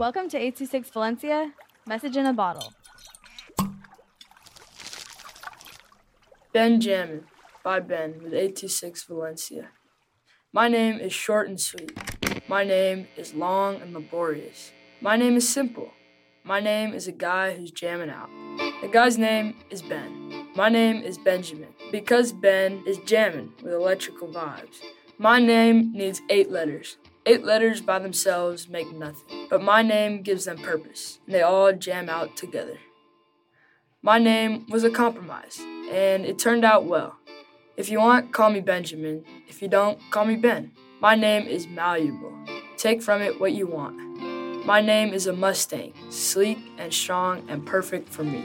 Welcome to 826 Valencia, message in a bottle. Ben-Jamin' by Ben with 826 Valencia. My name is short and sweet. My name is long and laborious. My name is simple. My name is a guy who's jamming out. The guy's name is Ben. My name is Benjamin because Ben is jamming with electrical vibes. My name needs eight letters. Eight letters by themselves make nothing, but my name gives them purpose, and they all jam out together. My name was a compromise, and it turned out well. If you want, call me Benjamin. If you don't, call me Ben. My name is malleable. Take from it what you want. My name is a Mustang, sleek and strong and perfect for me.